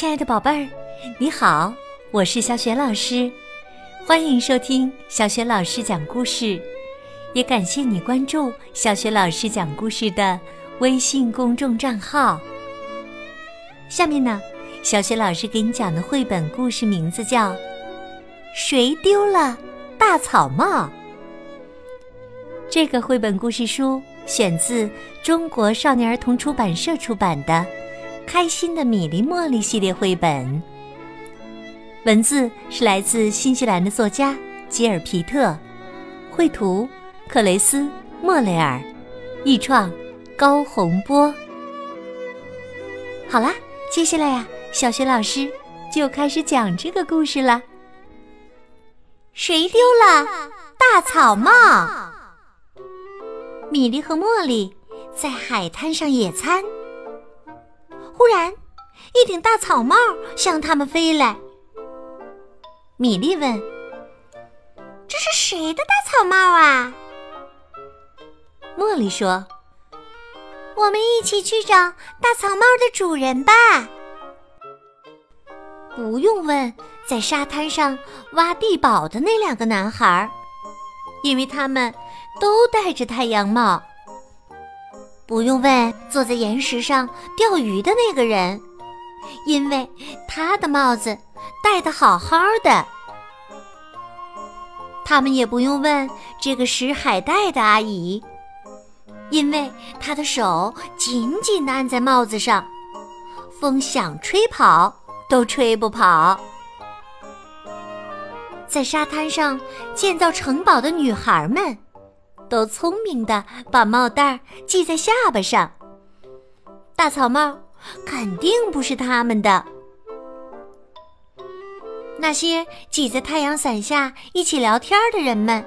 亲爱的宝贝儿，你好，我是小雪老师，欢迎收听小雪老师讲故事，也感谢你关注小雪老师讲故事的微信公众账号。下面呢，小雪老师给你讲的绘本故事名字叫《谁丢了大草帽》。这个绘本故事书选自中国少年儿童出版社出版的。开心的米粒茉莉系列绘本，文字是来自新西兰的作家吉尔皮特，绘图克雷斯莫雷尔，译创高洪波。好啦，接下来呀，小学老师就开始讲这个故事了。谁丢了大草帽？米莉和茉莉在海滩上野餐。忽然，一顶大草帽向他们飞来。米莉问：“这是谁的大草帽啊？”茉莉说：“我们一起去找大草帽的主人吧。”不用问，在沙滩上挖地堡的那两个男孩，因为他们都戴着太阳帽。不用问，坐在岩石上钓鱼的那个人，因为他的帽子戴的好好的。他们也不用问这个拾海带的阿姨，因为她的手紧紧地按在帽子上，风想吹跑都吹不跑。在沙滩上建造城堡的女孩们。都聪明的把帽带系在下巴上。大草帽肯定不是他们的。那些挤在太阳伞下一起聊天的人们，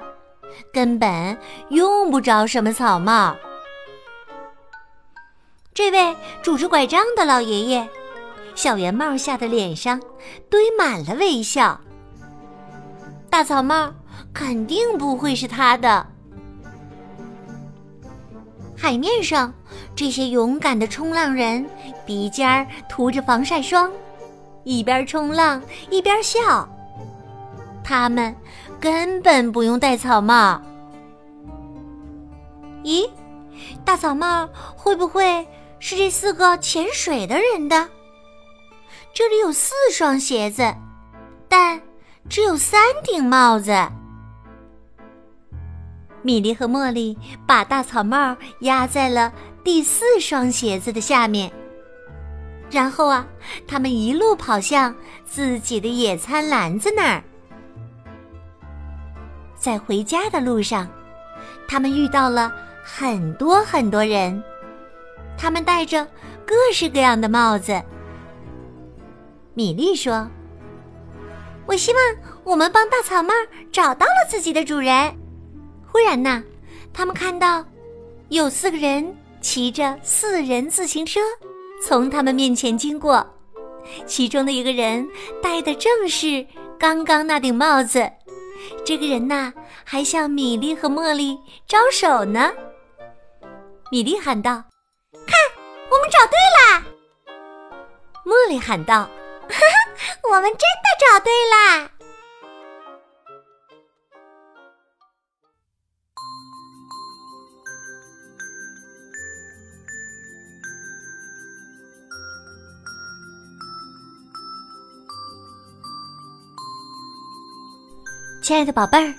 根本用不着什么草帽。这位拄着拐杖的老爷爷，小圆帽下的脸上堆满了微笑。大草帽肯定不会是他的。海面上，这些勇敢的冲浪人鼻尖儿涂着防晒霜，一边冲浪一边笑。他们根本不用戴草帽。咦，大草帽会不会是这四个潜水的人的？这里有四双鞋子，但只有三顶帽子。米莉和茉莉把大草帽压在了第四双鞋子的下面，然后啊，他们一路跑向自己的野餐篮子那儿。在回家的路上，他们遇到了很多很多人，他们戴着各式各样的帽子。米莉说：“我希望我们帮大草帽找到了自己的主人。”忽然呐，他们看到有四个人骑着四人自行车从他们面前经过，其中的一个人戴的正是刚刚那顶帽子。这个人呐，还向米莉和茉莉招手呢。米莉喊道：“看，我们找对啦！” 茉莉喊道：“哈哈，我们真的找对啦！”亲爱的宝贝儿，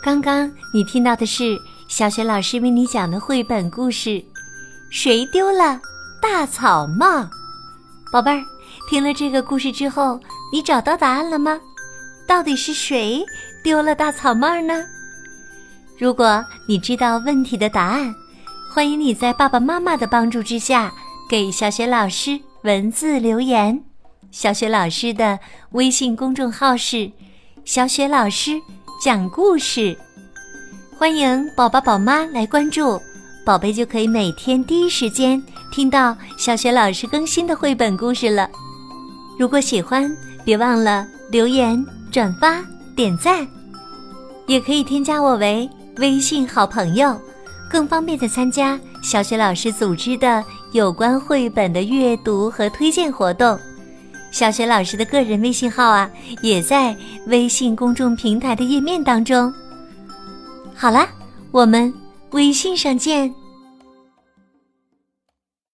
刚刚你听到的是小雪老师为你讲的绘本故事《谁丢了大草帽》。宝贝儿，听了这个故事之后，你找到答案了吗？到底是谁丢了大草帽呢？如果你知道问题的答案，欢迎你在爸爸妈妈的帮助之下给小雪老师文字留言。小雪老师的微信公众号是。小雪老师讲故事，欢迎宝宝宝妈来关注，宝贝就可以每天第一时间听到小雪老师更新的绘本故事了。如果喜欢，别忘了留言、转发、点赞，也可以添加我为微信好朋友，更方便的参加小雪老师组织的有关绘本的阅读和推荐活动。小雪老师的个人微信号啊，也在微信公众平台的页面当中。好啦，我们微信上见。